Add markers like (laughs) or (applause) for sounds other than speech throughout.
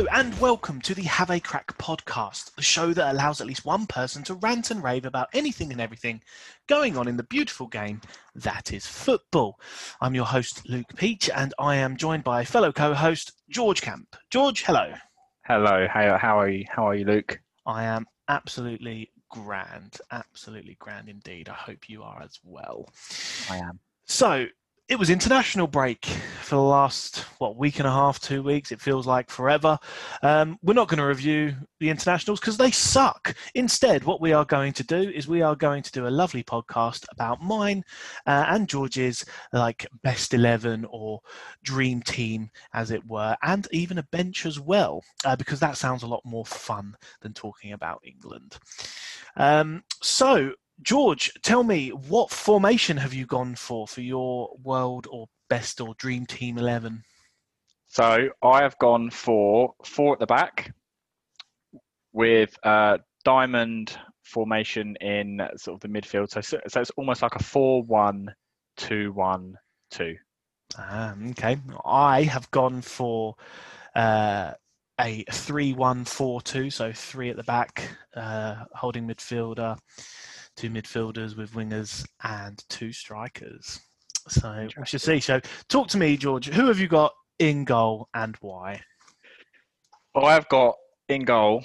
Hello and welcome to the Have a Crack podcast, the show that allows at least one person to rant and rave about anything and everything going on in the beautiful game that is football. I'm your host, Luke Peach, and I am joined by fellow co host, George Camp. George, hello. Hello, how, how are you? How are you, Luke? I am absolutely grand, absolutely grand indeed. I hope you are as well. I am. So, it was international break for the last what week and a half, two weeks. It feels like forever. Um, we're not going to review the internationals because they suck. Instead, what we are going to do is we are going to do a lovely podcast about mine uh, and George's like best eleven or dream team, as it were, and even a bench as well, uh, because that sounds a lot more fun than talking about England. Um, so George, tell me what formation have you gone for for your world or best or dream team eleven? So I have gone for four at the back with uh, diamond formation in sort of the midfield. So, so it's almost like a four-one-two-one-two. Ah, okay. I have gone for uh, a three-one-four-two. So three at the back, uh, holding midfielder two midfielders with wingers and two strikers. So we should see. So talk to me, George. Who have you got in goal and why? Well, I've got in goal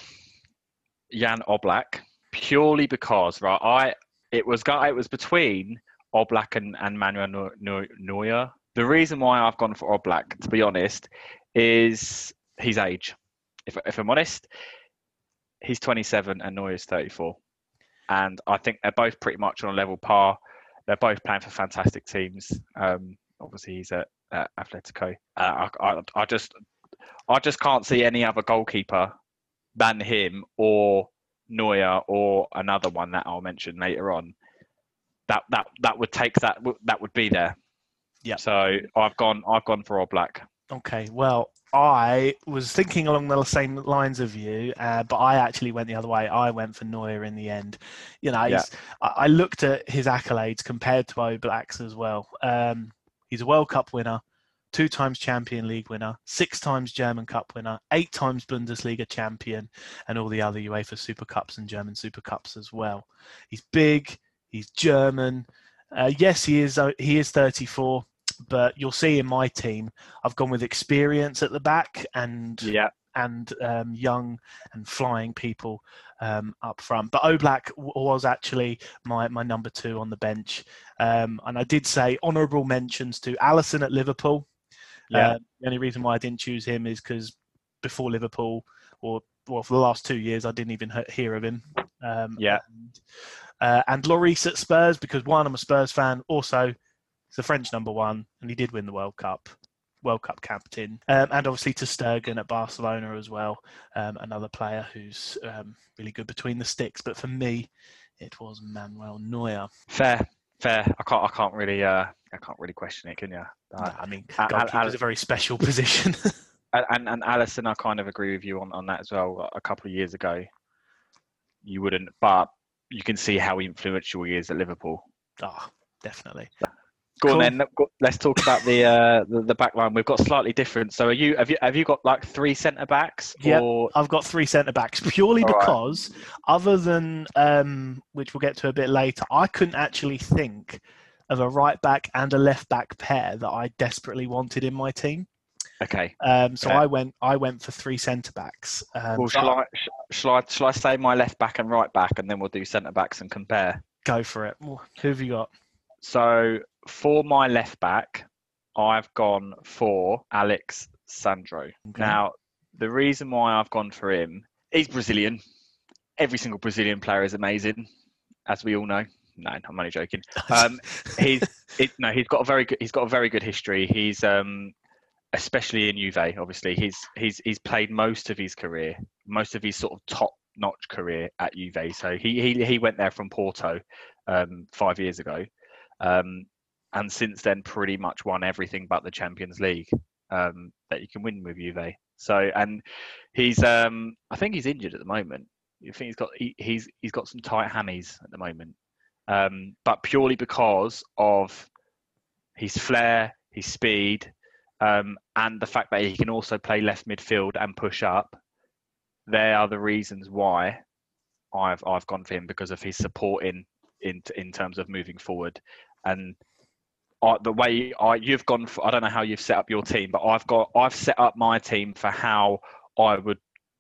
Jan Oblak purely because right, I it was it was between Oblak and, and Manuel Neuer. The reason why I've gone for Oblak, to be honest, is his age. If, if I'm honest, he's 27 and Neuer is 34 and I think they're both pretty much on a level par. They're both playing for fantastic teams. Um, obviously, he's at, at Atletico. Uh, I, I, I, just, I just can't see any other goalkeeper than him or Neuer or another one that I'll mention later on. That that that would take that that would be there. Yeah. So I've gone I've gone for Oblak. Okay. Well, I was thinking along the same lines of you, uh, but I actually went the other way. I went for Neuer in the end. You know, yeah. I, looked at his accolades compared to Oblak's as well. Um, he's a World Cup winner, two times Champion League winner, six times German Cup winner, eight times Bundesliga champion, and all the other UEFA Super Cups and German Super Cups as well. He's big. He's German. Uh, yes, he is. He is 34 but you'll see in my team, I've gone with experience at the back and yeah. and um, young and flying people um, up front. But Oblak was actually my, my number two on the bench. Um, and I did say honourable mentions to Alisson at Liverpool. Yeah. Uh, the only reason why I didn't choose him is because before Liverpool, or well, for the last two years, I didn't even hear of him. Um, yeah. And, uh, and Lloris at Spurs because one, I'm a Spurs fan. Also, the French number one, and he did win the World Cup. World Cup captain, um, and obviously ter Stegen at Barcelona as well, um, another player who's um, really good between the sticks. But for me, it was Manuel Neuer. Fair, fair. I can't, I can't really, uh, I can't really question it, can you? Uh, I mean, goalkeeper is a very special (laughs) position. and and Alisson, I kind of agree with you on, on that as well. A couple of years ago, you wouldn't, but you can see how influential he is at Liverpool. Ah, oh, definitely. Go cool. on then. Let's talk about the, uh, the the back line. We've got slightly different. So, are you have you have you got like three centre backs? Yeah, I've got three centre backs (laughs) purely All because, right. other than um, which we'll get to a bit later, I couldn't actually think of a right back and a left back pair that I desperately wanted in my team. Okay. Um, so I went I went for three centre backs. Um, well, shall I, shall I shall I say my left back and right back, and then we'll do centre backs and compare. Go for it. Who have you got? So for my left back, I've gone for Alex Sandro. Okay. Now, the reason why I've gone for him, he's Brazilian. Every single Brazilian player is amazing, as we all know. No, I'm only joking. Um, (laughs) he's it, no, he's got a very good. He's got a very good history. He's um, especially in Juve. Obviously, he's he's he's played most of his career, most of his sort of top notch career at Juve. So he he he went there from Porto um, five years ago. Um, and since then, pretty much won everything but the Champions League um, that you can win with Juve. So, and he's, um, I think he's injured at the moment. I think he's got he, he's he's got some tight hammies at the moment, um, but purely because of his flair, his speed, um, and the fact that he can also play left midfield and push up, they are the reasons why I've I've gone for him because of his supporting in in terms of moving forward, and I, the way I you've gone. For, I don't know how you've set up your team, but I've got I've set up my team for how I would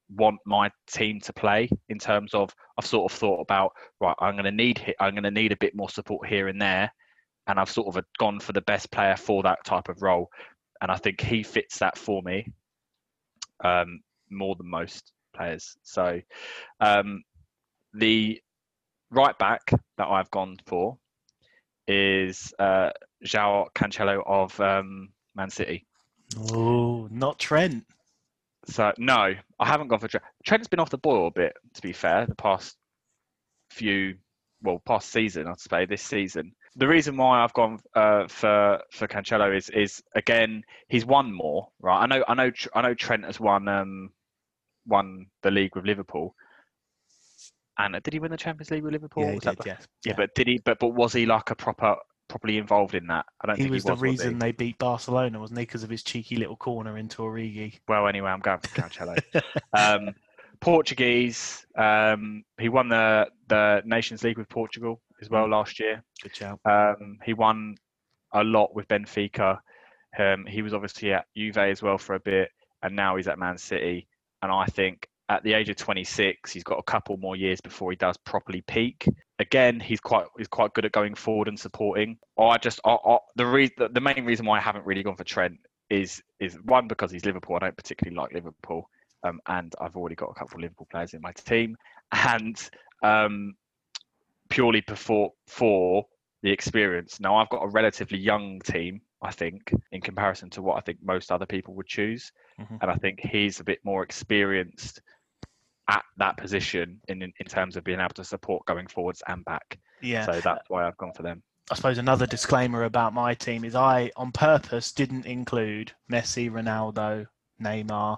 want my team to play in terms of I've sort of thought about right I'm going to need I'm going to need a bit more support here and there and I've sort of gone for the best player for that type of role and I think he fits that for me um, more than most players so um, the right back that I've gone for is uh, João Cancelo of um, Man City Oh, not Trent. So no, I haven't gone for Trent. Trent's been off the boil a bit, to be fair, the past few, well, past season, I'd say this season. The reason why I've gone uh, for for Cancelo is is again he's won more, right? I know I know I know Trent has won um won the league with Liverpool. And did he win the Champions League with Liverpool? Yeah, did, the- yeah. yeah, but did he? But but was he like a proper properly involved in that? I don't he think was he the was. was he? reason they beat Barcelona, wasn't he? Because of his cheeky little corner into Origi. Well, anyway, I'm going for Cancelo. (laughs) um, Portuguese. Um, he won the the Nations League with Portugal as well last year. Good shout. Um, he won a lot with Benfica. Um, he was obviously at Juve as well for a bit, and now he's at Man City. And I think at the age of 26, he's got a couple more years before he does properly peak. Again, he's quite he's quite good at going forward and supporting. I just I, I, the re- the main reason why I haven't really gone for Trent is is one because he's Liverpool. I don't particularly like Liverpool, um, and I've already got a couple of Liverpool players in my team, and um, purely for for the experience. Now I've got a relatively young team, I think, in comparison to what I think most other people would choose, Mhm. and I think he's a bit more experienced at that position in in in terms of being able to support going forwards and back. Yeah. So that's why I've gone for them. I suppose another disclaimer about my team is I, on purpose, didn't include Messi, Ronaldo, Neymar,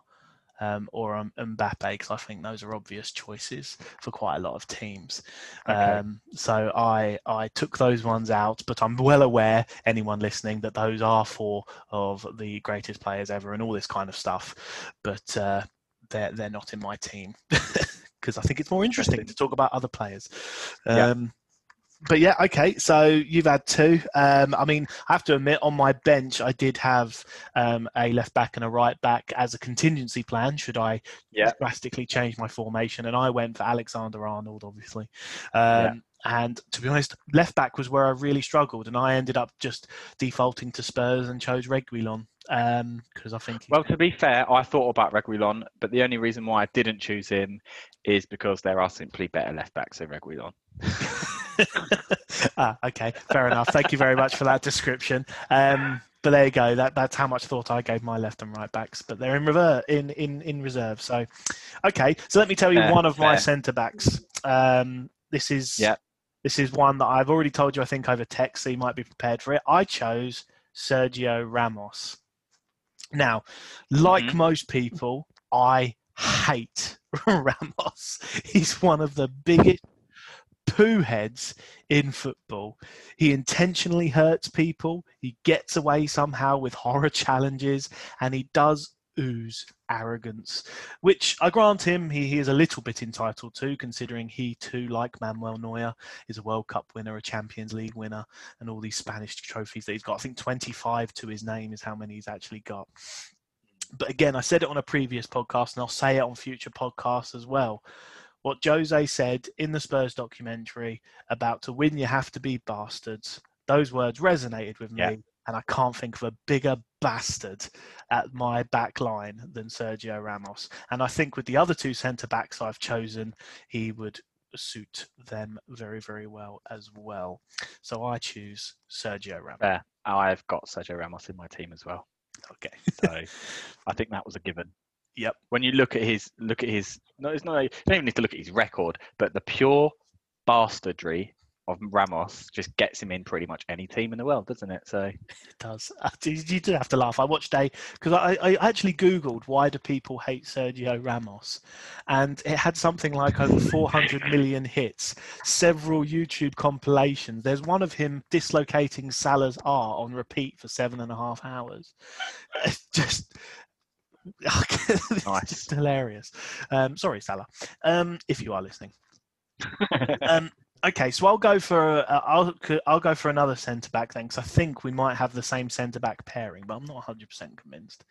um, or um, Mbappe because I think those are obvious choices for quite a lot of teams. Okay. Um, so I I took those ones out, but I'm well aware anyone listening that those are four of the greatest players ever and all this kind of stuff, but uh, they're they're not in my team (laughs) because I think it's more interesting to talk about other players. Yeah. Um, but yeah, okay. So you've had two. Um, I mean, I have to admit, on my bench, I did have um, a left back and a right back as a contingency plan. Should I Yeah. drastically change my formation? And I went for Alexander Arnold, obviously. Um, And to be honest, left back was where I really struggled, and I ended up just defaulting to Spurs and chose Reguilon because I think. Well, to be fair, I thought about Reguilon, but the only reason why I didn't choose him is because there are simply better left backs than Reguilon. (laughs) ah, okay, fair enough. Thank you very much for that description. Um, but there you go. That that's how much thought I gave my left and right backs. But they're in reverse in in in reserve. So, okay. So let me tell you Fair, one of my centre backs. Um, this is Yeah. this is one that I've already told you. I think over text, so you might be prepared for it. I chose Sergio Ramos. Now, like Mhm. most people, I hate (laughs) Ramos. He's one of the biggest poo heads in football. He intentionally hurts people. He gets away somehow with horror challenges, and he does ooze arrogance, which I grant him he, he is a little bit entitled to, considering he too, like Manuel Neuer, is a World Cup winner, a Champions League winner, and all these Spanish trophies that he's got. I think 25 to his name is how many he's actually got. But again, I said it on a previous podcast, and I'll say it on future podcasts as well what Jose said in the Spurs documentary about to win you have to be bastards. Those words resonated with me, Yeah. And I can't think of a bigger bastard at my back line than Sergio Ramos. And I think with the other two centre backs I've chosen, he would suit them very, very well as well. So I choose Sergio Ramos. Fair. Oh, I've got Sergio Ramos in my team as well. Okay. So (laughs) I think that was a given. Yep. When you look at his look at his no, it's not. You don't even need to look at his record, but the pure bastardry of Ramos just gets him in pretty much any team in the world, doesn't it? So It does. You do have to laugh. I watched a because I, I actually googled why do people hate Sergio Ramos, and it had something like over 400 million hits, several YouTube compilations. There's one of him dislocating Salah's R on repeat for seven and a half hours. (laughs) It's just. (laughs) it's Nice. just hilarious. Um, sorry, Salah, um, if you are listening. (laughs) um, okay, so I'll go for uh, I'll I'll go for another centre back then, because I think we might have the same centre back pairing, but I'm not 100 percent convinced.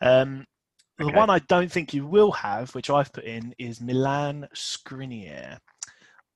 Um, the one I don't think you will have, which I've put in, is Milan Skriniar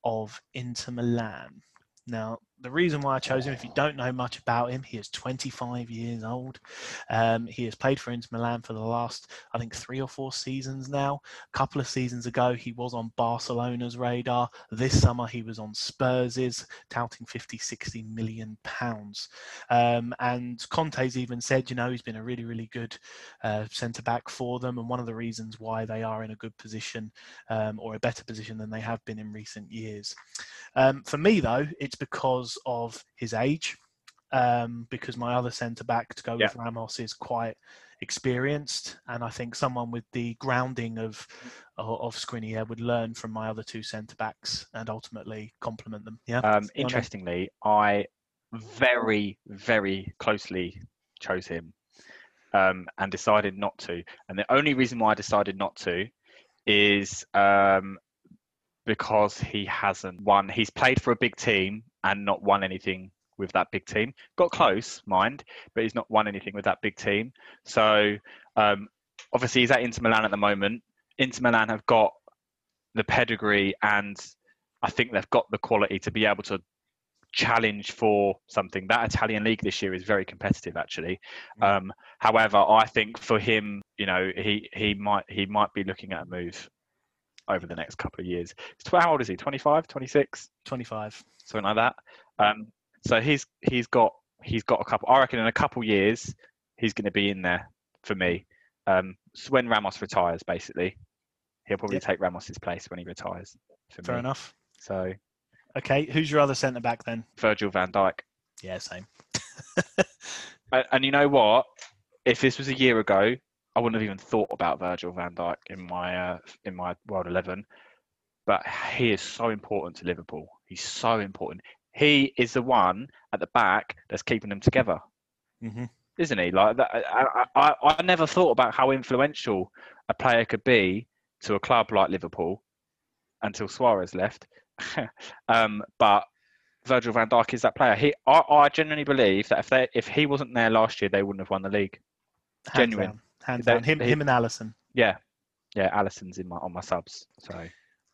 of Inter Milan. Now, the reason why I chose him, if you don't know much about him, he is 25 years old. Um, he has played for Inter Milan for the last, I think, three or four seasons now. A couple of seasons ago, he was on Barcelona's radar. This summer, he was on Spurs's, touting 50, 60 million pounds. Um, and Conte's even said, you know, he's been a really, really good uh, centre back for them, and one of the reasons why they are in a good position um, or a better position than they have been in recent years. Um, for me, though, it's because of his age. Um, because my other centre back to go with Ramos is quite experienced, and I think someone with the grounding of of, of Skriniar would learn from my other two centre backs and ultimately complement them. Yeah. Um, interestingly, I very, very closely chose him um, and decided not to. And the only reason why I decided not to is um, because he hasn't won. He's played for a big team and not won anything with that big team. Got close, mind, but he's not won anything with that big team. So um, obviously he's at Inter Milan at the moment. Inter Milan have got the pedigree and I think they've got the quality to be able to challenge for something. That Italian league this year is very competitive, actually. Mm. Um, however, I think for him, you know, he he might he might be looking at a move over the next couple of years. How old is he? 25, 26, 25. something like that. Um, so he's he's got he's got a couple. I reckon in a couple years he's going to be in there for me. Um, so when Ramos retires, basically, he'll probably take Ramos's place when he retires. For Fair me. enough. So Okay, who's your other centre back then? Virgil van Dijk. Yeah, same. (laughs) And, and you know what? If this was a year ago, I wouldn't have even thought about Virgil van Dijk in my uh, in my world eleven. But he is so important to Liverpool. He's so important. He is the one at the back that's keeping them together, hmm isn't he? Like that, I, I, I I never thought about how influential a player could be to a club like Liverpool until Suarez left. (laughs) um, but Virgil van Dijk is that player. He, I, I genuinely believe that if they, if he wasn't there last year, they wouldn't have won the league. Hands Genuine. down. Hands down. Him, him and Alisson. Yeah, yeah. Alisson's in my on my subs, so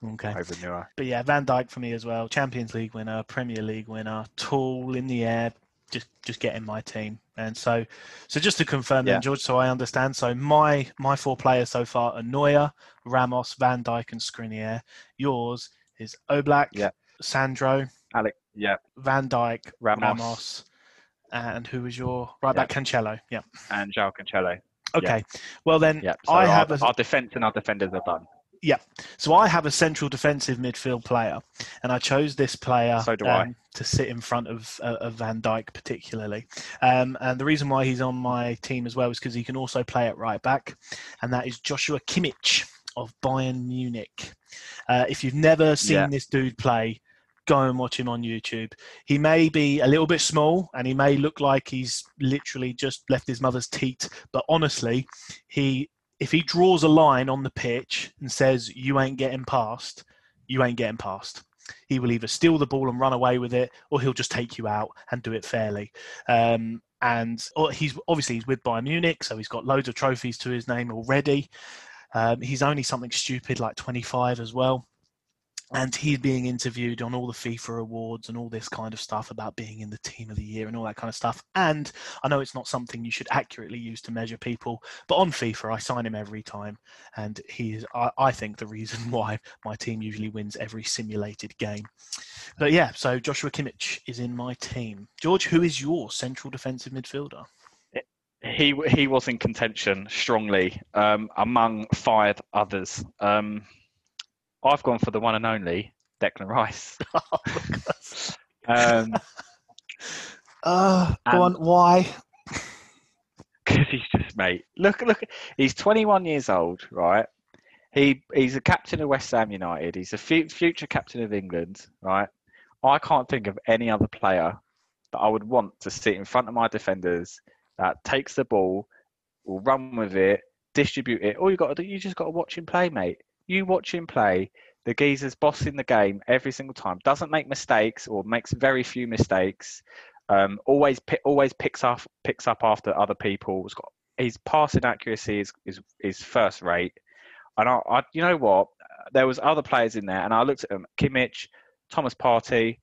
Okay. over Neuer. But yeah, Van Dijk for me as well. Champions League winner, Premier League winner, tall in the air, just just get in my team. And so, so just to confirm Yeah. then, George, so I understand. So my my four players so far are Neuer, Ramos, Van Dijk, and Skriniar. Yours is Oblak, Yeah. Sandro, Alec, yeah, Van Dijk, Ramos, Ramos, and who was your right back? Cancelo. Yeah. and João Cancelo. Okay. Well then, Yeah, so I our, have a our defense and our defenders are done. Yeah. So I have a central defensive midfield player, and I chose this player So do I. um, to sit in front of, uh, of Van Dijk particularly. Um, and the reason why he's on my team as well is because he can also play at right back, and that is Joshua Kimmich of Bayern Munich. Uh, if you've never seen Yeah. this dude play, go and watch him on YouTube. He may be a little bit small, and he may look like he's literally just left his mother's teat, but honestly, he if he draws a line on the pitch and says you ain't getting past, you ain't getting past. He will either steal the ball and run away with it, or he'll just take you out and do it fairly. Um, and he's obviously he's with Bayern Munich, so he's got loads of trophies to his name already. Um, he's only something stupid like 25 as well. And he's being interviewed on all the FIFA awards and all this kind of stuff about being in the team of the year and all that kind of stuff. And I know it's not something you should accurately use to measure people, but on FIFA, I sign him every time, and he is, I, I think, the reason (laughs) why my team usually wins every simulated game. But yeah, so Joshua Kimmich is in my team. George, who is your central defensive midfielder? He he was in contention strongly um, among five others. Um, I've gone for the one and only Declan Rice. (laughs) Oh, Um, Uh, (laughs) go on. Why? because he's just mate. Look, look. He's 21 years old, right? He he's a captain of West Ham United. He's a fu- future captain of England, right? I can't think of any other player that I would want to sit in front of my defenders that takes the ball, will run with it, distribute it. All you got to do, you just got to watch him play, mate. You watch him play. The geezer's bossing the game every single time. Doesn't make mistakes or makes very few mistakes. Um, always always picks up picks up after other people. He's got his passing accuracy is is, is first rate. And I, I, you know what? There was other players in there, and I looked at them: Kimmich, Thomas Partey,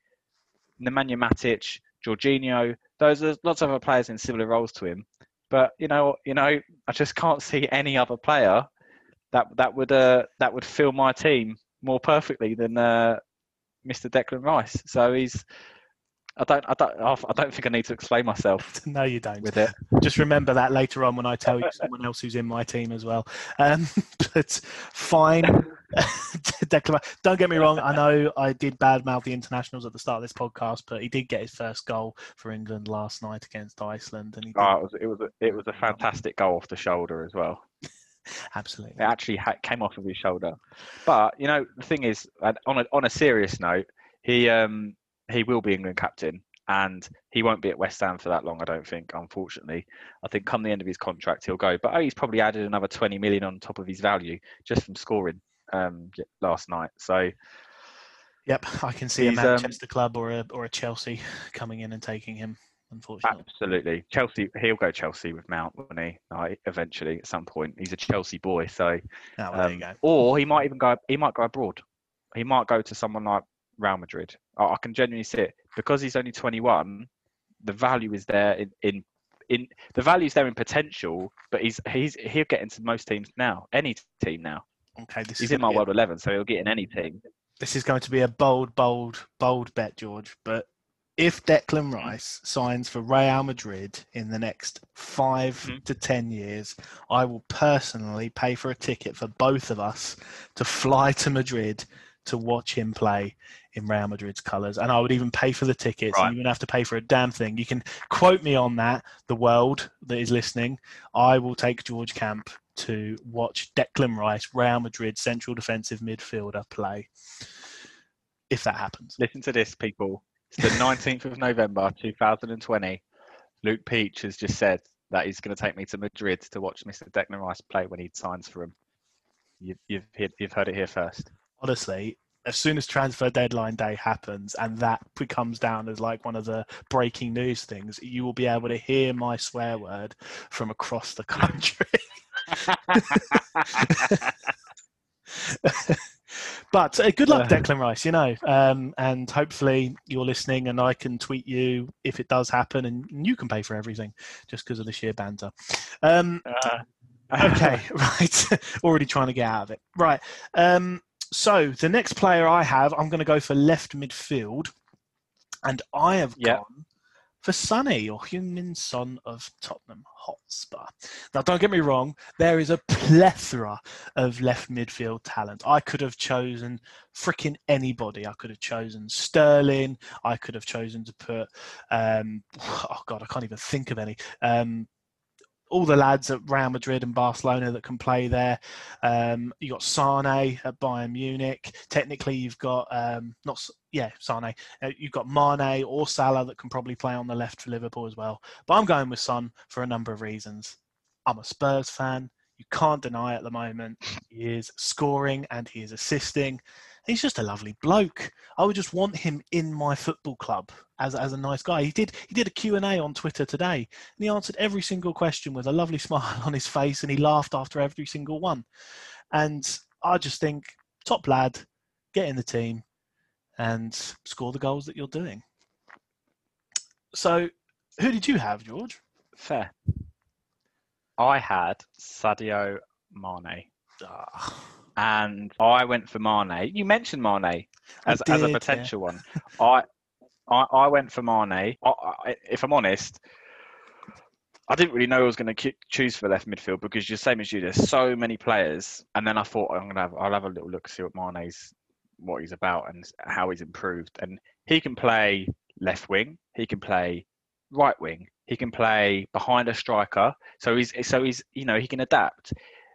Nemanja Matic, Jorginho. Those are lots of other players in similar roles to him. But you know, you know, I just can't see any other player that that would uh, that would fill my team more perfectly than uh, Mr. Declan Rice. So he's. I don't, I don't, I don't think I need to explain myself (laughs) no, you don't. with it. Just remember that later on when I tell you someone else who's in my team as well. Um, (laughs) but fine. (laughs) Declan, don't get me wrong. I know I did badmouth the internationals at the start of this podcast, but he did get his first goal for England last night against Iceland, and he did Oh, it was, it was, a, it was a fantastic goal off the shoulder as well. Absolutely. It actually ha- came off of his shoulder. But you know, the thing is, on a on a serious note, he um he will be England captain, and he won't be at West Ham for that long. I don't think, unfortunately. I think come the end of his contract, he'll go. But oh, he's probably added another twenty million on top of his value just from scoring um last night. So Yep, I can see a um, Manchester club or a or a Chelsea coming in and taking him. Unfortunately, absolutely, Chelsea. He'll go Chelsea with Mount, won't he? Like, eventually, at some point, he's a Chelsea boy. So oh, well, there you Um, go. Or he might even go. He might go abroad. He might go to someone like Real Madrid. I, I can genuinely see it because he's only 21. The value is there in in, in the value is there in potential, but he's he's he'll get into most teams now, any team now. Okay, this He's is in my world 11, so he'll get in any team. this is going to be a bold, bold, bold bet, George. But if Declan Rice signs for Real Madrid in the next 5 Mhm. to ten years, I will personally pay for a ticket for both of us to fly to Madrid to watch him play in Real Madrid's colours. And I would even pay for the tickets. Right. You wouldn't have to pay for a damn thing. You can quote me on that, the world that is listening. I will take George Camp to watch Declan Rice, Real Madrid central defensive midfielder, play. If that happens. Listen to this, people. It's the 19th of November, 2020. Luke Peach has just said that he's going to take me to Madrid to watch Mr. Declan Rice play when he signs for him. You've, you've, heard- you've heard it here first. honestly, as soon as transfer deadline day happens and that becomes down as like one of the breaking news things, you will be able to hear my swear word from across the country. (laughs) (laughs) (laughs) but uh, good luck, Uh. Declan Rice, you know, um, and hopefully you're listening and I can tweet you if it does happen and you can pay for everything just because of the sheer banter. Um, Uh, okay, (laughs) right. (laughs) Already trying to get out of it. Right. Um, so the next player I have, I'm going to go for left midfield, and I have Yeah. gone for Sonny or Heung-min Son of Tottenham Hotspur. Now, don't get me wrong. There is a plethora of left midfield talent. I could have chosen freaking anybody. I could have chosen Sterling. I could have chosen to put. Um, (sighs) oh God, I can't even think of any. Um, all the lads at Real Madrid and Barcelona that can play there. Um, you got Sane at Bayern Munich. Technically, you've got um, not yeah Sane. Uh, you've got Mane or Salah that can probably play on the left for Liverpool as well. But I'm going with Son for a number of reasons. I'm a Spurs fan. You can't deny at the moment he is scoring and he is assisting. He's just a lovely bloke. I would just want him in my football club as, as a nice guy. He did he did a Q&A on Twitter today and he answered every single question with a lovely (laughs) smile on his face and he laughed after every single one. And I just think top lad, get in the team and score the goals that you're doing. So who did you have, George? Fair. I had Sadio Mane. Ah, and I went for Mane. You mentioned Mane as, as a did, yeah. potential one. I, I I went for Mane. I, I, if I'm honest, I didn't really know I was going to choose for left midfield because you're same as you. There's so many players, and then I thought I'm going to have I'll have a little look see what Mane's what he's about and how he's improved. And he can play left wing, he can play right wing, he can play behind a striker. So he's so he's you know he can adapt.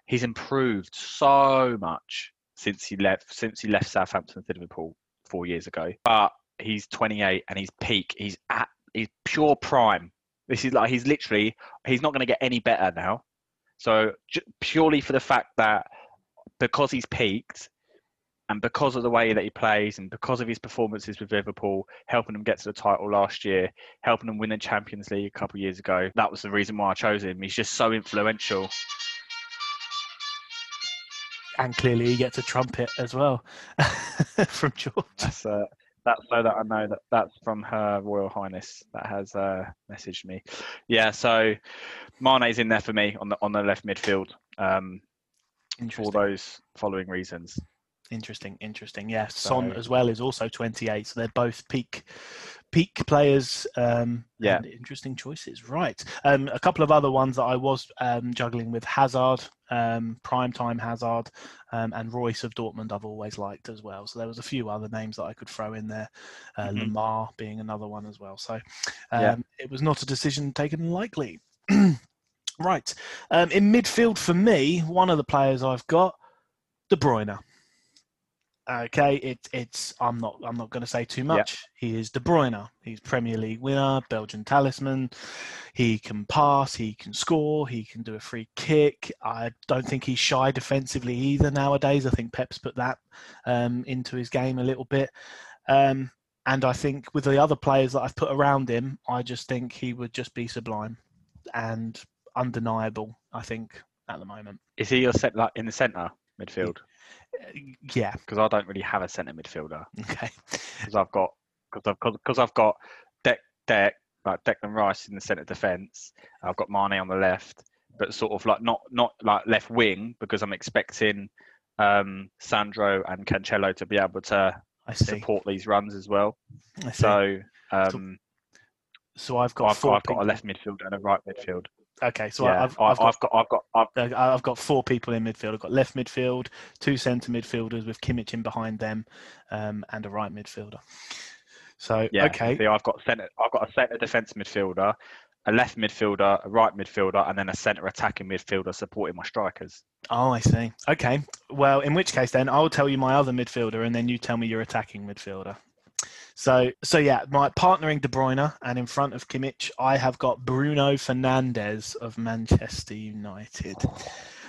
He's improved so much since he left since he left Southampton to Liverpool four years ago. But he's 28 and he's peak. He's at he's pure prime. This is like he's literally he's not going to get any better now. So purely for the fact that because he's peaked and because of the way that he plays and because of his performances with Liverpool, helping them get to the title last year, helping them win the Champions League a couple of years ago, that was the reason why I chose him. He's just so influential. And clearly, he gets a trumpet as well (laughs) from George. That's, uh, that's so that I know that that's from Her Royal Highness that has uh, messaged me. Yeah, so Mane's in there for me on the on the left midfield um, for those following reasons. Interesting, interesting. Yeah, so, Son as well is also 28, so they're both peak peak players. Um, yeah, interesting choices. Right. Um, a couple of other ones that I was um, juggling with Hazard, um, prime time Hazard, um, and Reus of Dortmund. I've always liked as well. So there was a few other names that I could throw in there. Uh, mm-hmm. Lemar being another one as well. So yeah. Um, it was not a decision taken lightly. (clears throat) right. Um, in midfield for me, one of the players I've got, De Bruyne. Okay, it's it's I'm not I'm not going to say too much. He is De Bruyne. He's Premier League winner, Belgian talisman. He can pass, he can score, he can do a free kick. I don't think he's shy defensively either nowadays. I think Pep's put that um, into his game a little bit. Um, and I think with the other players that I've put around him, I just think he would just be sublime and undeniable. I think at the moment. Is he your set like in the centre midfield? Yeah, because I don't really have a centre midfielder. (laughs) Okay, because I've got because I've because I've got Deck Deck like Declan Rice in the centre defence. I've got Mane on the left, but sort of like not not like left wing because I'm expecting um, Sandro and Cancelo to be able to support these runs as well. So, um, so, so I've got I've, I've got a left midfield and a right midfield. Okay, so yeah, I've, I've, I've, got, I've got, I've got, I've, I've got four people in midfield. I've got left midfield, two centre midfielders with Kimmich in behind them, um, and a right midfielder. So yeah, okay, see, I've got centre, I've got a centre defence midfielder, a left midfielder, a right midfielder, and then a centre attacking midfielder supporting my strikers. Oh, I see. Okay, well, in which case then I'll tell you my other midfielder, and then you tell me your attacking midfielder. So, so yeah, my partnering De Bruyne and in front of Kimmich, I have got Bruno Fernandes of Manchester United.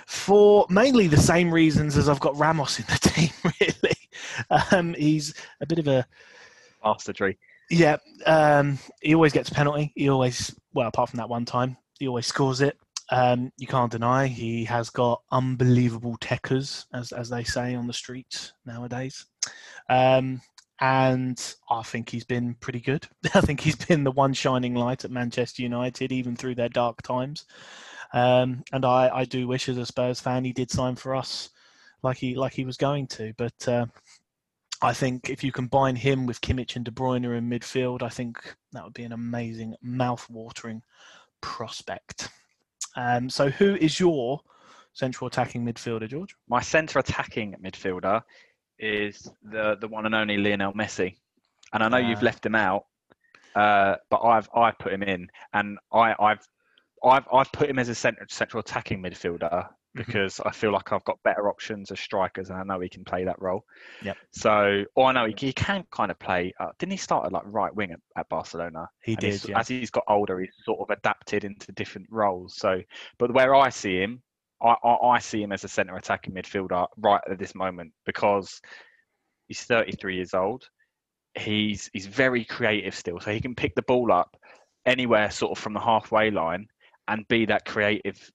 For mainly the same reasons as I've got Ramos in the (laughs) team, really. Um, he's a bit of a bastardry. Yeah, um, he always gets a penalty. He always, well, apart from that one time, he always scores it. Um, you can't deny he has got unbelievable techers, as as they say on the streets nowadays. Um, and I think he's been pretty good. (laughs) I think he's been the one shining light at Manchester United, even through their dark times. Um, and I, I do wish, as a Spurs fan, he did sign for us, like he like he was going to. But uh, I think if you combine him with Kimmich and De Bruyne in midfield, I think that would be an amazing, mouth-watering prospect. Um, so, who is your central attacking midfielder, George? My centre attacking midfielder is the the one and only Lionel Messi, and I know you've left him out, uh, but I've I put him in, and I I've I've I've put him as a central central attacking midfielder mm-hmm. because mm-hmm. I feel like I've got better options as strikers, and I know he can play that role. Yep. So, or I know he, he can kind of play. Uh, didn't he start at like right wing at, at Barcelona? He and did. Yeah. As he's got older, he's sort of adapted into different roles. So, but where I see him I, I, I see him as a centre attacking midfielder right at this moment because he's 33 years old. He's he's very creative still, so he can pick the ball up anywhere sort of from the halfway line and be that creative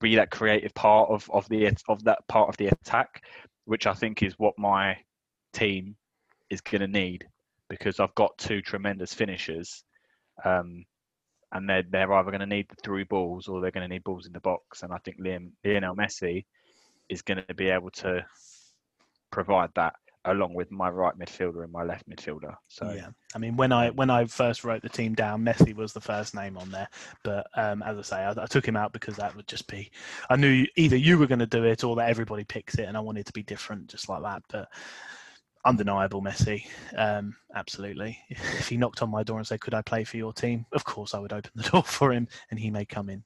be that creative part of, of the of that part of the attack, which I think is what my team is going to need because I've got two tremendous finishers um, and they're they're either going to need the through balls or they're going to need balls in the box. And I think Liam, Lionel Messi is going to be able to provide that along with my right midfielder and my left midfielder. So yeah, I mean when I when I first wrote the team down, Messi was the first name on there. But um, as I say, I, I, took him out because that would just be. I knew either you were going to do it or that everybody picks it, and I wanted to be different, just like that. But undeniable Messi. Um, absolutely. (laughs) If he knocked on my door and said, "Could I play for your team?" Of course, I would open the (laughs) door for him, and he may come in.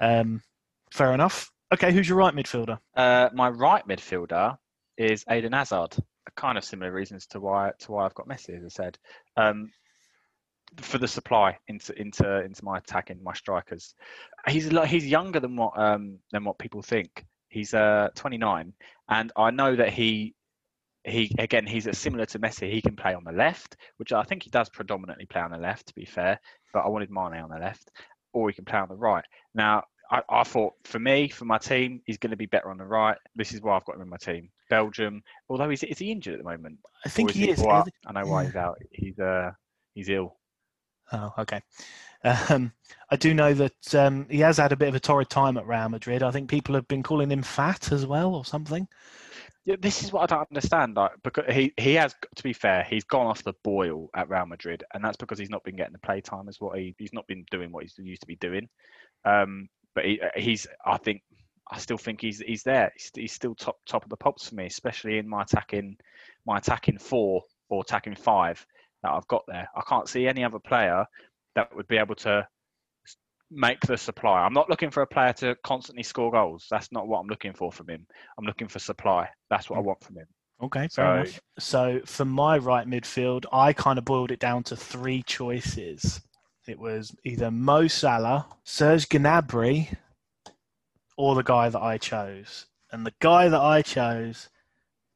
Um, fair enough. Okay, who's your right midfielder? Uh, my right midfielder is Eden Hazard. Kind of similar reasons to why to why I've got Messi, as I said. Um, for the supply into into into my attacking my strikers. He's he's younger than what um than what people think. He's uh 29, and I know that he he again he's similar to Messi. He can play on the left, which I think he does predominantly play on the left. To be fair, but I wanted Mane on the left, or he can play on the right. Now I, I thought for me, for my team, he's going to be better on the right. This is why I've got him in my team. Belgium, although he's is he injured at the moment? I think is he is. I know why he's out. He's uh he's ill. Oh, okay. Um, I do know that um, he has had a bit of a torrid time at Real Madrid. I think people have been calling him fat as well, or something. Yeah, this is what I don't understand. Like, because he he has, to be fair, he's gone off the boil at Real Madrid, and that's because he's not been getting the play time as what he he's not been doing what he's used to be doing. Um, but he, he's, I think, I still think he's he's there. He's, he's still top top of the pops for me, especially in my attacking my attacking four or attacking five that I've got there. I can't see any other player that would be able to make the supply. I'm not looking for a player to constantly score goals. That's not what I'm looking for from him. I'm looking for supply. That's what I mm. want from him. Okay, fair so, enough. So for my right midfield, I kind of boiled it down to three choices. It was either Mo Salah, Serge Gnabry, or the guy that I chose. And the guy that I chose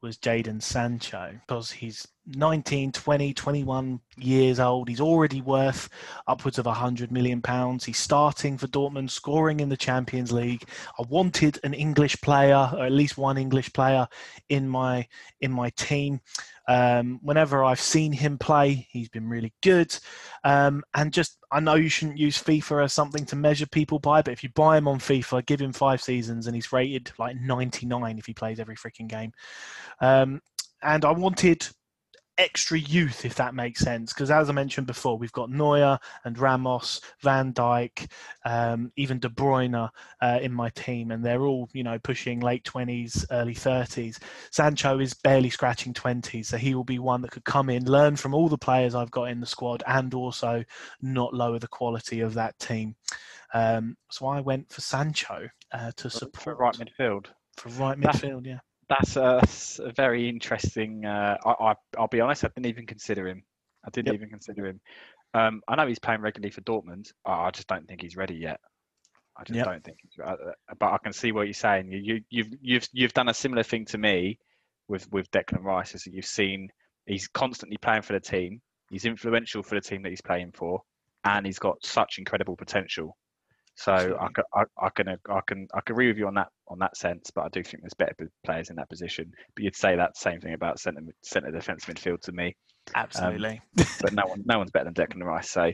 was Jadon Sancho because he's 19, 20, 21 years old. He's already worth upwards of 100 million pounds. He's starting for Dortmund, scoring in the Champions League. I wanted an English player, or at least one English player, in my in my team. Um, whenever I've seen him play, he's been really good. Um, and just, I know you shouldn't use FIFA as something to measure people by, but if you buy him on FIFA, give him five seasons, and he's rated like 99 if he plays every freaking game. Um, and I wanted extra youth, if that makes sense. Because as I mentioned before, we've got Neuer and Ramos, Van Dijk, um, even De Bruyne uh, in my team, and they're all you know pushing late twenties, early thirties. Sancho is barely scratching twenties, so he will be one that could come in, learn from all the players I've got in the squad, and also not lower the quality of that team. Um, so I went for Sancho uh, to support for right midfield. For right midfield, yeah that's a, a very interesting. Uh, I, I will be honest, I didn't even consider him. I didn't yep. even consider him. Um, I know he's playing regularly for Dortmund. I just don't think he's ready yet. I just yep. don't think. Uh, but I can see what you're saying. You, you you've you've you've done a similar thing to me with with Declan Rice. Is that you've seen he's constantly playing for the team. He's influential for the team that he's playing for, and he's got such incredible potential. So I can, I, I, can I can I can agree with you on that on that sense, but I do think there's better players in that position. But you'd say that same thing about centre centre defence midfield to me. Absolutely. Um, but no one no one's better than Declan Rice. So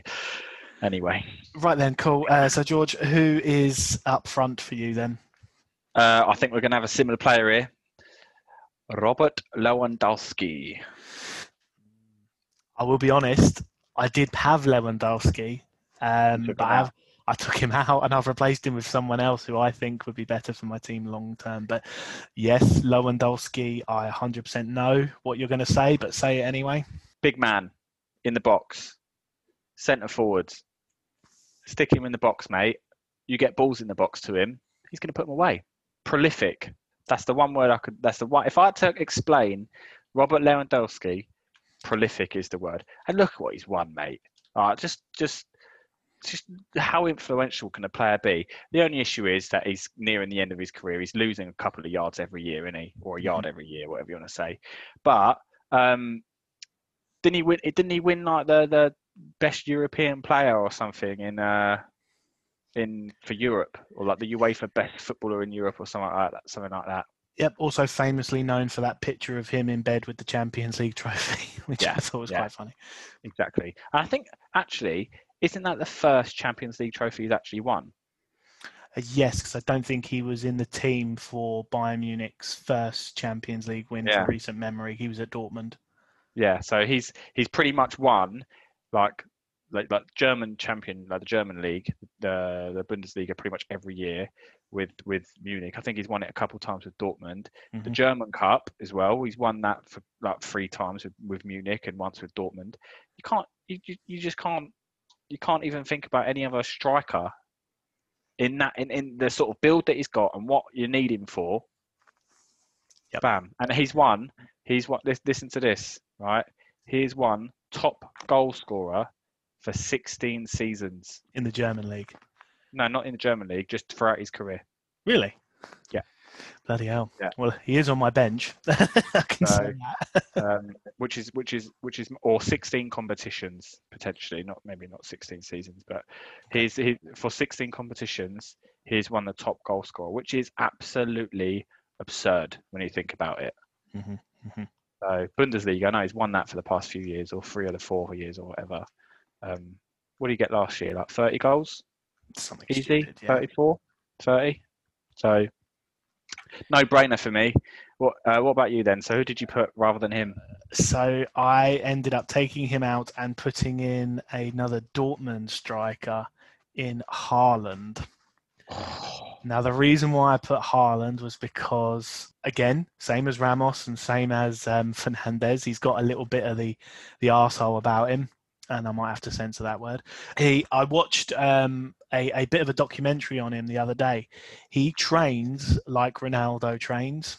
anyway. Right then, cool. Uh, so George, who is up front for you then? Uh, I think we're going to have a similar player here, Robert Lewandowski. I will be honest. I did have Lewandowski, um, but I have, I took him out and I've replaced him with someone else who I think would be better for my team long term. But yes, Lewandowski, I 100% know what you're going to say, but say it anyway. Big man in the box, centre forwards. Stick him in the box, mate. You get balls in the box to him, he's going to put them away. Prolific. That's the one word I could. That's the one. If I had to explain Robert Lewandowski, prolific is the word. And look at what he's won, mate. Right, just just just how influential can a player be? The only issue is that he's nearing the end of his career. He's losing a couple of yards every year, isn't he? Or a yard mm-hmm. every year, whatever you want to say. But um, didn't he win? Didn't he win like the the best European player or something in uh in for Europe or like the UEFA best footballer in Europe or something like that? Something like that. Yep, also famously known for that picture of him in bed with the Champions League trophy, (laughs) which yeah, I thought was yeah. quite funny. Exactly. And I think actually isn't that the first Champions League trophy he's actually won? Uh, yes, because I don't think he was in the team for Bayern Munich's first Champions League win yeah. recent memory. He was at Dortmund. Yeah, so he's he's pretty much won like like like German champion, like the German league, the the Bundesliga, pretty much every year with with Munich. I think he's won it a couple of times with Dortmund. The Mhm. German Cup as well. He's won that for like three times with, with Munich and once with Dortmund. You can't, you, you just can't, you can't even think about any other striker in that in, in the sort of build that he's got and what you need him for. Yep. Bam, and he's won. He's what? Listen to this, right? He's won top goal scorer for 16 seasons. in the German league. No, not in the German league, just throughout his career. Really? Yeah. Bloody hell. Yeah. Well, he is on my bench. (laughs) I can say that. (laughs) um, which is which is which is or 16 competitions potentially not maybe not 16 seasons but he's he, for 16 competitions he's won the top goal scorer which is absolutely absurd when you think about it Mhm, mhm. so bundesliga i know he's won that for the past few years or three or the four years or whatever um, what did he get last year like 30 goals Something easy stupid, yeah. 34 30 so no brainer for me what uh, what about you then so who did you put rather than him So I ended up taking him out and putting in another Dortmund striker in Haaland. (sighs) Now the reason why I put Haaland was because again, same as Ramos and same as um, Fernandez, he's got a little bit of the the arsehole about him, and I might have to censor that word. He, I watched um, a a bit of a documentary on him the other day. He trains like Ronaldo trains.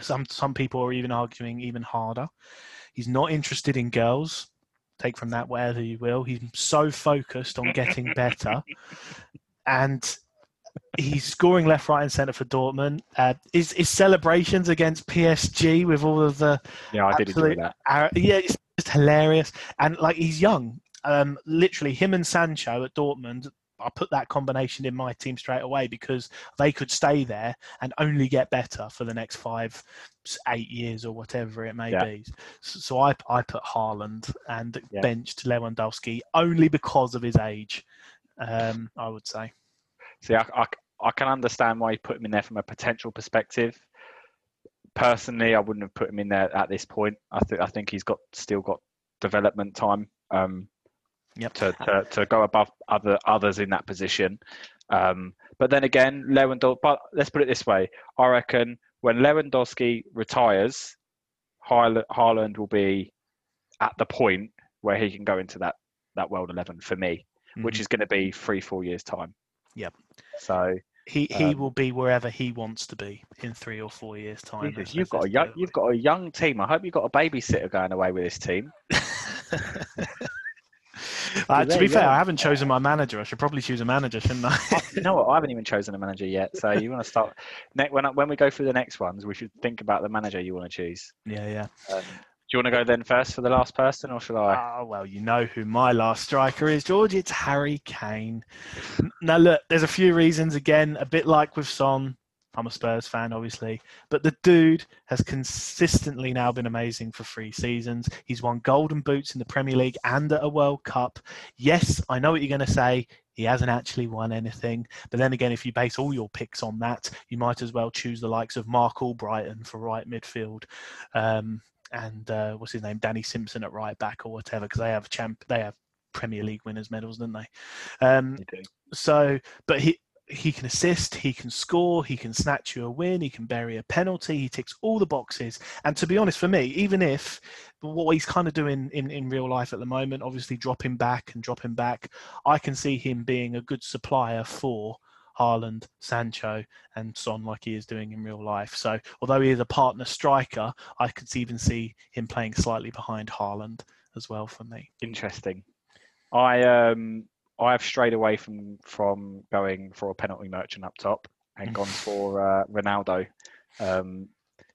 Some some people are even arguing even harder. He's not interested in girls. Take from that whatever you will. He's so focused on getting better, and he's scoring left, right, and centre for Dortmund. Uh, his, his celebrations against PSG with all of the yeah i did enjoy that uh, yeah, it's just hilarious. And like he's young. Um, literally, him and Sancho at Dortmund. I put that combination in my team straight away because they could stay there and only get better for the next five, eight years or whatever it may Yeah. be. So I, I put Haaland and Yeah. benched Lewandowski only because of his age. Um, I would say. See, I, I, I can understand why you put him in there from a potential perspective. Personally, I wouldn't have put him in there at this point. I think I think he's got still got development time um, Yep. to, to, to go above other others in that position. Um, but then again, Lewandowski. But let's put it this way: I reckon when Lewandowski retires, Haaland will be at the point where he can go into that that world eleven for me, which Mhm. is going to be three four years time. Yep. So he he um, will be wherever he wants to be in three or four years' time. Jesus, you've got a young, you've got a young team. I hope you've got a babysitter going away with this team. (laughs) Uh, to be fair, go. I haven't chosen my manager. I should probably choose a manager, shouldn't I? you know what? I haven't even chosen a manager yet. So you want to start (laughs) when I, when we go through the next ones, we should think about the manager you want to choose. yeah, yeah. Um, do you want to go then first for the last person, or shall I? Oh, well, you know who my last striker is, George. It's Harry Kane. Now, look, there's a few reasons. Again, a bit like with Son. I'm a Spurs fan, obviously, but the dude has consistently now been amazing for three seasons. He's won golden boots in the Premier League and at a World Cup. Yes, I know what you're going to say. He hasn't actually won anything. But then again, if you base all your picks on that, you might as well choose the likes of Marc Albrighton for right midfield. Um, and uh, what's his name, Danny Simpson at right back or whatever, because they have champ, they have Premier League winners medals, don't they? Um, so, but he he can assist, he can score, he can snatch you a win, he can bury a penalty. He ticks all the boxes. And to be honest, for me, even if what he's kind of doing in in real life at the moment, obviously dropping back and dropping back, I can see him being a good supplier for. Haaland, Sancho, and Son, like he is doing in real life. So, although he is a partner striker, I could even see him playing slightly behind Haaland as well for me. Interesting. I um I have strayed away from from going for a penalty merchant up top and gone (laughs) for uh, Ronaldo, um,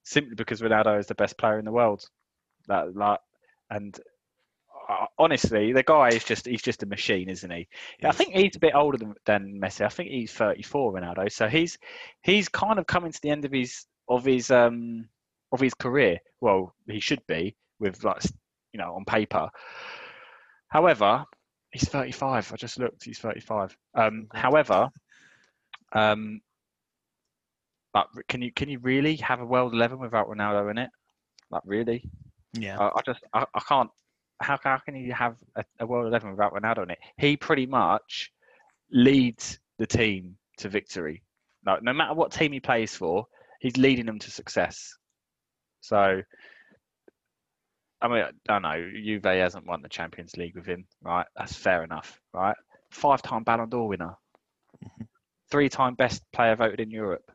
simply because Ronaldo is the best player in the world. That like and. uh, Honestly, the guy is just—he's just a machine, isn't he? I think he's a bit older than, than Messi. I think he's 34, Ronaldo. So he's he's kind of coming to the end of his of his um of his career. Well, he should be with like you know on paper. However, he's 35. I just looked. He's 35. Um, however, um, but can you can you really have a world 11 without Ronaldo in it? Like really? Yeah. I, I just I, I can't how, how can you have a, a world eleven without Ronaldo in it? He pretty much leads the team to victory. No, no matter what team he plays for, he's leading them to success. So, I mean, I don't know. Juve hasn't won the Champions League with him, right? That's fair enough, right? Five-time Ballon d'Or winner, Mhm. three-time best player voted in Europe,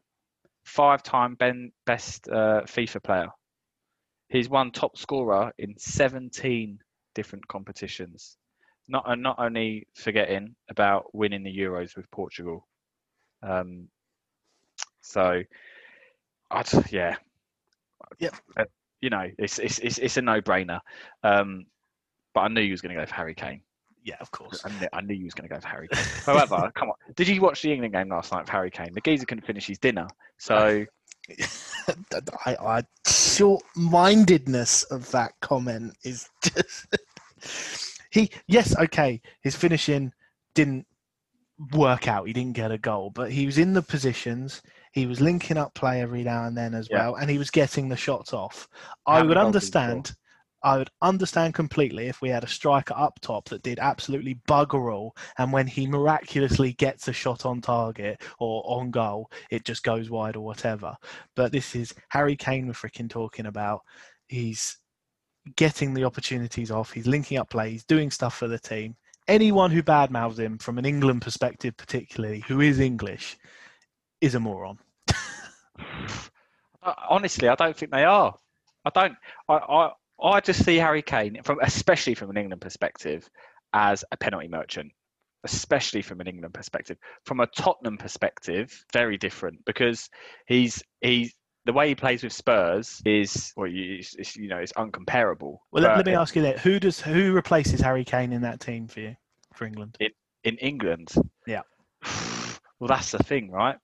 five-time ben, best uh, FIFA player. He's won top scorer in 17 different competitions. Not and not only forgetting about winning the Euros with Portugal. Um, so, I'd, yeah, Yep. You know, it's it's it's, it's a no-brainer. Um, but I knew you was going to go for Harry Kane. Yeah, of course. I knew, I knew you was going to go for Harry Kane. (laughs) However, come on, did you watch the England game last night with Harry Kane? The geezer couldn't finish his dinner, so (laughs) I, I short-mindedness of that comment is just (laughs) he yes okay his finishing didn't work out he didn't get a goal but he was in the positions he was linking up play every now and then as Yeah. well and he was getting the shots off i would understand i would understand completely if we had a striker up top that did absolutely bugger all and when he miraculously gets a shot on target or on goal it just goes wide or whatever but this is harry kane we're freaking talking about he's getting the opportunities off. He's linking up play. He's doing stuff for the team. Anyone who badmouths him from an England perspective, particularly who is English, is a moron. (sighs) Honestly, I don't think they are. I don't. I, I I just see Harry Kane from, especially from an England perspective, as a penalty merchant. Especially from an England perspective. From a Tottenham perspective, very different because he's he's the way he plays with Spurs is well, you, it's, it's, you know, it's uncomparable. Well, let, let me ask you that: who does who replaces Harry Kane in that team for you for England? in England. Yeah. (sighs) Well, that's the thing, right?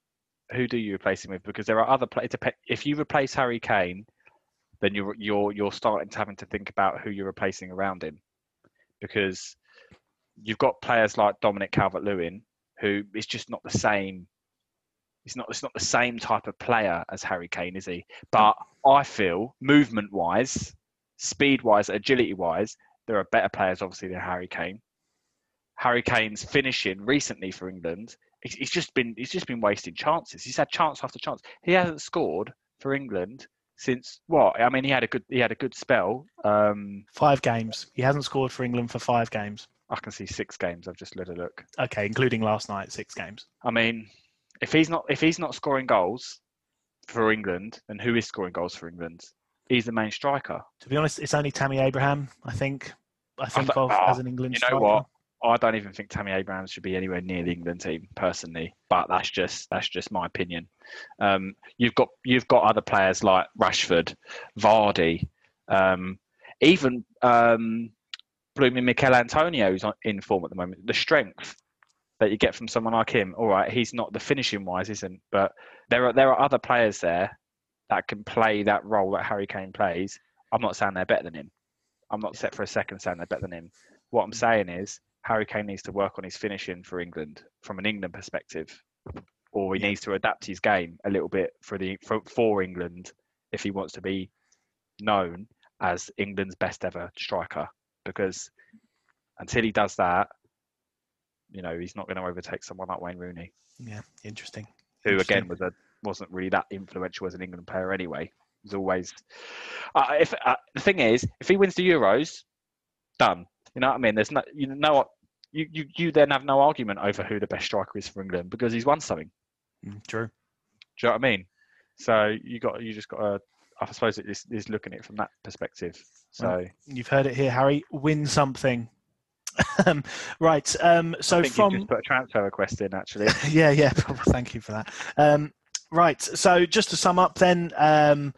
Who do you replace him with? Because there are other players. If you replace Harry Kane, then you're you're you're starting to having to think about who you're replacing around him, because you've got players like Dominic Calvert-Lewin, who is just not the same. He's not. It's not the same type of player as Harry Kane, is he? But I feel movement-wise, speed-wise, agility-wise, there are better players, obviously, than Harry Kane. Harry Kane's finishing recently for England, he's, he's just been he's just been wasting chances. He's had chance after chance. He hasn't scored for England since what? I mean, he had a good he had a good spell. Um, Five games. He hasn't scored for England for five games. I can see six games. I've just let a look. Okay, including last night, six games. I mean, if he's not if he's not scoring goals for England, then who is scoring goals for England? He's the main striker. To be honest, it's only Tammy Abraham. I think. I think th- of oh, as an England You know striker. what? I don't even think Tammy Abraham should be anywhere near the England team personally, but that's just that's just my opinion. Um, you've got you've got other players like Rashford, Vardy, um, even um, blooming Michail Antonio who's in form at the moment. The strength that you get from someone like him, all right, he's not the finishing wise, isn't, but there are there are other players there that can play that role that Harry Kane plays. I'm not saying they're better than him. I'm not set for a second saying they're better than him. What I'm saying is Harry Kane needs to work on his finishing for England from an England perspective, or he Yeah. needs to adapt his game a little bit for the for, for England if he wants to be known as England's best ever striker. Because until he does that, you know, he's not going to overtake someone like Wayne Rooney, Yeah, interesting. who Interesting. again was a wasn't really that influential as an England player anyway. He's always. Uh, if uh, the thing is, if he wins the Euros, done. You know what I mean? There's no, you know, what, you, you you then have no argument over who the best striker is for England because he's won something. Mm, true. Do you know what I mean? So you got you just got to. I suppose it is, is looking at it from that perspective. So Well, You've heard it here, Harry. Win something. (laughs) Um, right. Um, so I think from put a transfer request in actually. (laughs) yeah, yeah. (laughs) Thank you for that. Um, right. So just to sum up, then, um,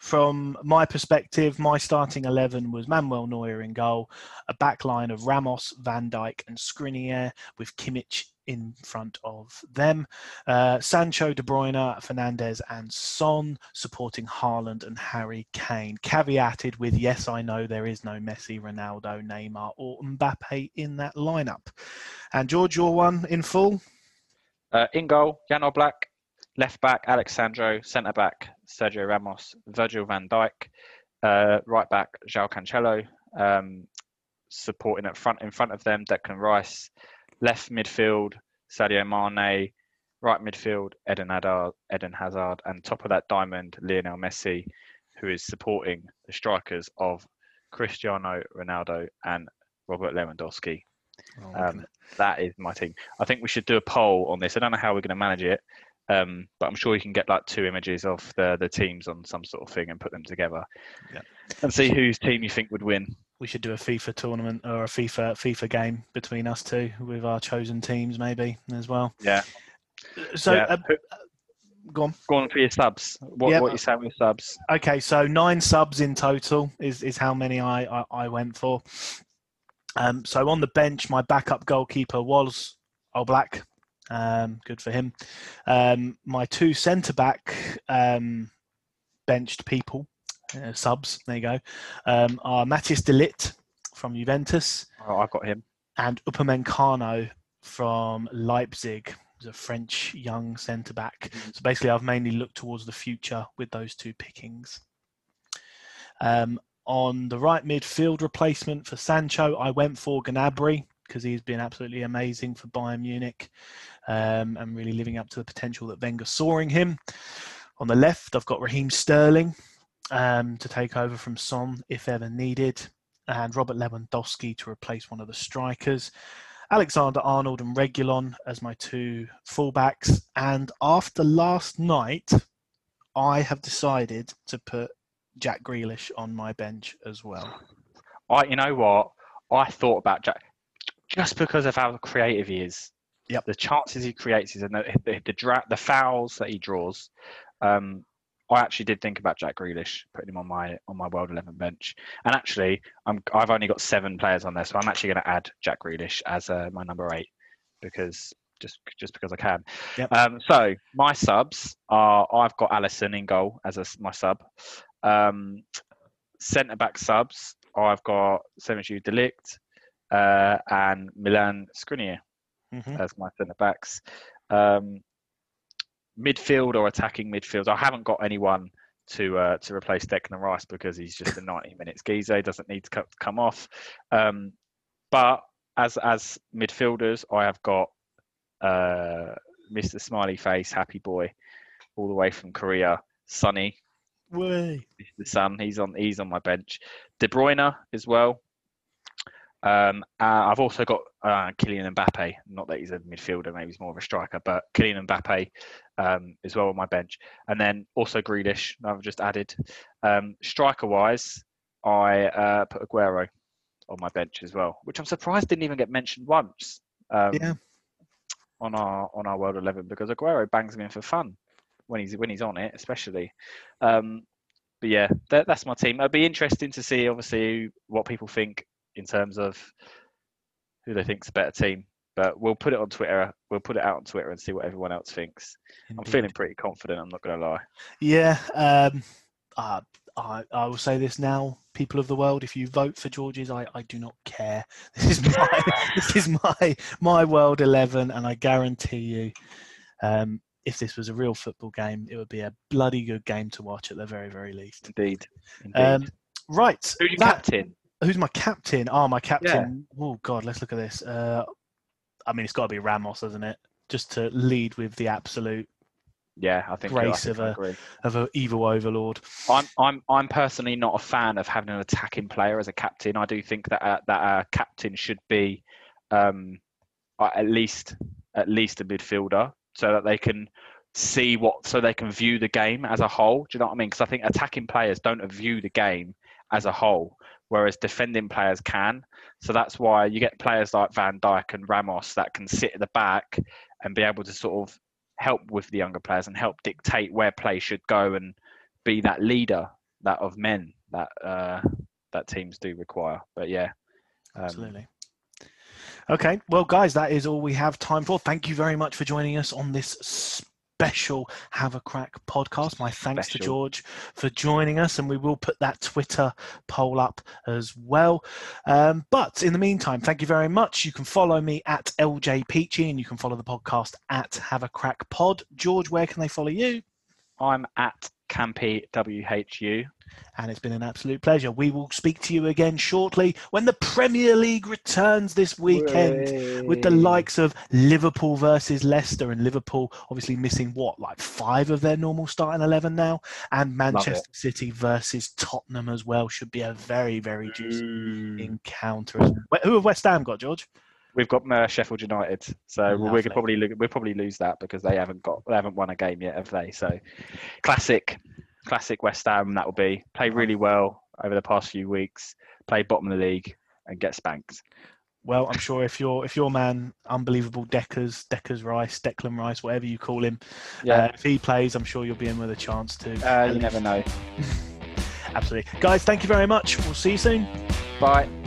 from my perspective, my starting eleven was Manuel Neuer in goal, a back line of Ramos, Van Dijk, and Skriniar with Kimmich in front of them. Uh, Sancho, De Bruyne, Fernandez, and Son supporting Haaland and Harry Kane. Caveated with, yes, I know there is no Messi, Ronaldo, Neymar, or Mbappe in that lineup. And George, your one in full. Uh, in goal, Jan Oblak. Left back, Alex Sandro. Centre back, Sergio Ramos. Virgil van Dijk. Uh, right back, João Cancelo. Um, supporting at front in front of them, Declan Rice, left midfield, Sadio Mane, right midfield, Eden Hazard, Eden Hazard, and top of that diamond, Lionel Messi, who is supporting the strikers of Cristiano Ronaldo and Robert Lewandowski. Oh, Um, that is my team. I think we should do a poll on this. I don't know how we're going to manage it, um, but I'm sure you can get like two images of the the teams on some sort of thing and put them together, Yeah. and see whose team you think would win. we should do a FIFA tournament or a FIFA FIFA game between us two with our chosen teams, maybe as well. Yeah. So, Yeah. uh, go on. Go on for your subs. What Yep. what you saying with subs? Okay, so nine subs in total is, is how many I, I, I went for. Um, so on the bench, my backup goalkeeper was Oblak. Um, good for him. Um, my two centre back um, benched people, uh, subs, there you go, um, are Matthijs de Ligt from Juventus Oh, I've got him. and Upamecano from Leipzig. He's a French young centre back. So basically, I've mainly looked towards the future with those two pickings. Um, on the right midfield replacement for Sancho, I went for Gnabry because he's been absolutely amazing for Bayern Munich um, and really living up to the potential that Wenger saw in him. On the left, I've got Raheem Sterling um, to take over from Son if ever needed, and Robert Lewandowski to replace one of the strikers. Alexander Arnold and Reguilón as my two fullbacks. And after last night, I have decided to put Jack Grealish on my bench as well. I, you know what? I thought about Jack just because of how creative he is. Yep. The chances he creates and the the, the, dra- the fouls that he draws. Um, I actually did think about Jack Grealish, putting him on my on my World Eleven bench. And actually, I'm I've only got seven players on there, so I'm actually going to add Jack Grealish as uh, my number eight because just just because I can. Yep. Um, so my subs are I've got Alisson in goal as a, my sub. Um, centre back subs I've got Semenchuk de Ligt uh, and Milan Skriniar Mhm. as my centre backs. Um, midfield or attacking midfield, I haven't got anyone to uh, to replace Declan Rice because he's just a 90 minutes geezer. Doesn't need to come off. Um, but as as midfielders, I have got uh, Mr. Smiley Face, Happy Boy, all the way from Korea, Sonny, Way. the son. He's on he's on my bench. De Bruyne as well. Um, uh, I've also got uh, Kylian Mbappe. Not that he's a midfielder, maybe he's more of a striker, but Kylian Mbappe um, as well on my bench. And then also Grealish. I've just added. Um, striker wise, I uh, put Aguero on my bench as well, which I'm surprised didn't even get mentioned once. Um, Yeah. On our on our World Eleven because Aguero bangs him in for fun when he's when he's on it, especially. Um, but yeah, that, that's my team. It'd be interesting to see, obviously, what people think in terms of who they think's a better team. But we'll put it on Twitter. We'll put it out on Twitter and see what everyone else thinks. I'm feeling pretty confident. I'm not going to lie. Yeah. Um, uh, I, I will say this now, people of the world. If you vote for George's, I, I do not care. (laughs) This is my (laughs) this is my my world eleven, and I guarantee you, um, if this was a real football game, it would be a bloody good game to watch at the very very least. Indeed. Indeed. Um, right. Who's your that- captain? Who's my captain? Oh, my captain. Oh God, let's look at this. Uh, I mean, it's got to be Ramos, isn't it? Just to lead with the absolute Yeah, I think, I, Grace think of I a- of an evil overlord. I'm I'm I'm personally not a fan of having an attacking player as a captain. I do think that uh, that a captain should be um, at least at least a midfielder, so that they can see what so they can view the game as a whole. Do you know what I mean? Because I think attacking players don't view the game as a whole, whereas defending players can. So that's why you get players like Van Dijk and Ramos that can sit at the back and be able to sort of help with the younger players and help dictate where play should go and be that leader that of men that uh, that teams do require. But yeah, um, Absolutely. Okay, well, guys, that is all we have time for. Thank you very much for joining us on this special Have a Crack podcast. My thanks to George for joining us, and we will put that Twitter poll up as well. Um, but in the meantime, thank you very much. You can follow me at LJ Peachy, and you can follow the podcast at Have a Crack Pod. George, where can they follow you? I'm at Campy WHU. And it's been an absolute pleasure. We will speak to you again shortly when the Premier League returns this weekend with the likes of Liverpool versus Leicester and Liverpool obviously missing what, like five of their normal starting 11 now? And Manchester City versus Tottenham as well should be a very, very juicy Mm. encounter. Who have West Ham got, George? We've got uh, Sheffield United, so we could probably lo- we'll probably lose that because they haven't got they haven't won a game yet, have they? So, classic, classic West Ham. That will be play really well over the past few weeks, play bottom of the league, and get spanked. Well, I'm sure if your if your man, unbelievable Deckers, Deckers Rice, Declan Rice, whatever you call him, uh, if he plays, I'm sure you'll be in with a chance to. uh, you never know. (laughs) Absolutely, guys. Thank you very much. We'll see you soon. Bye.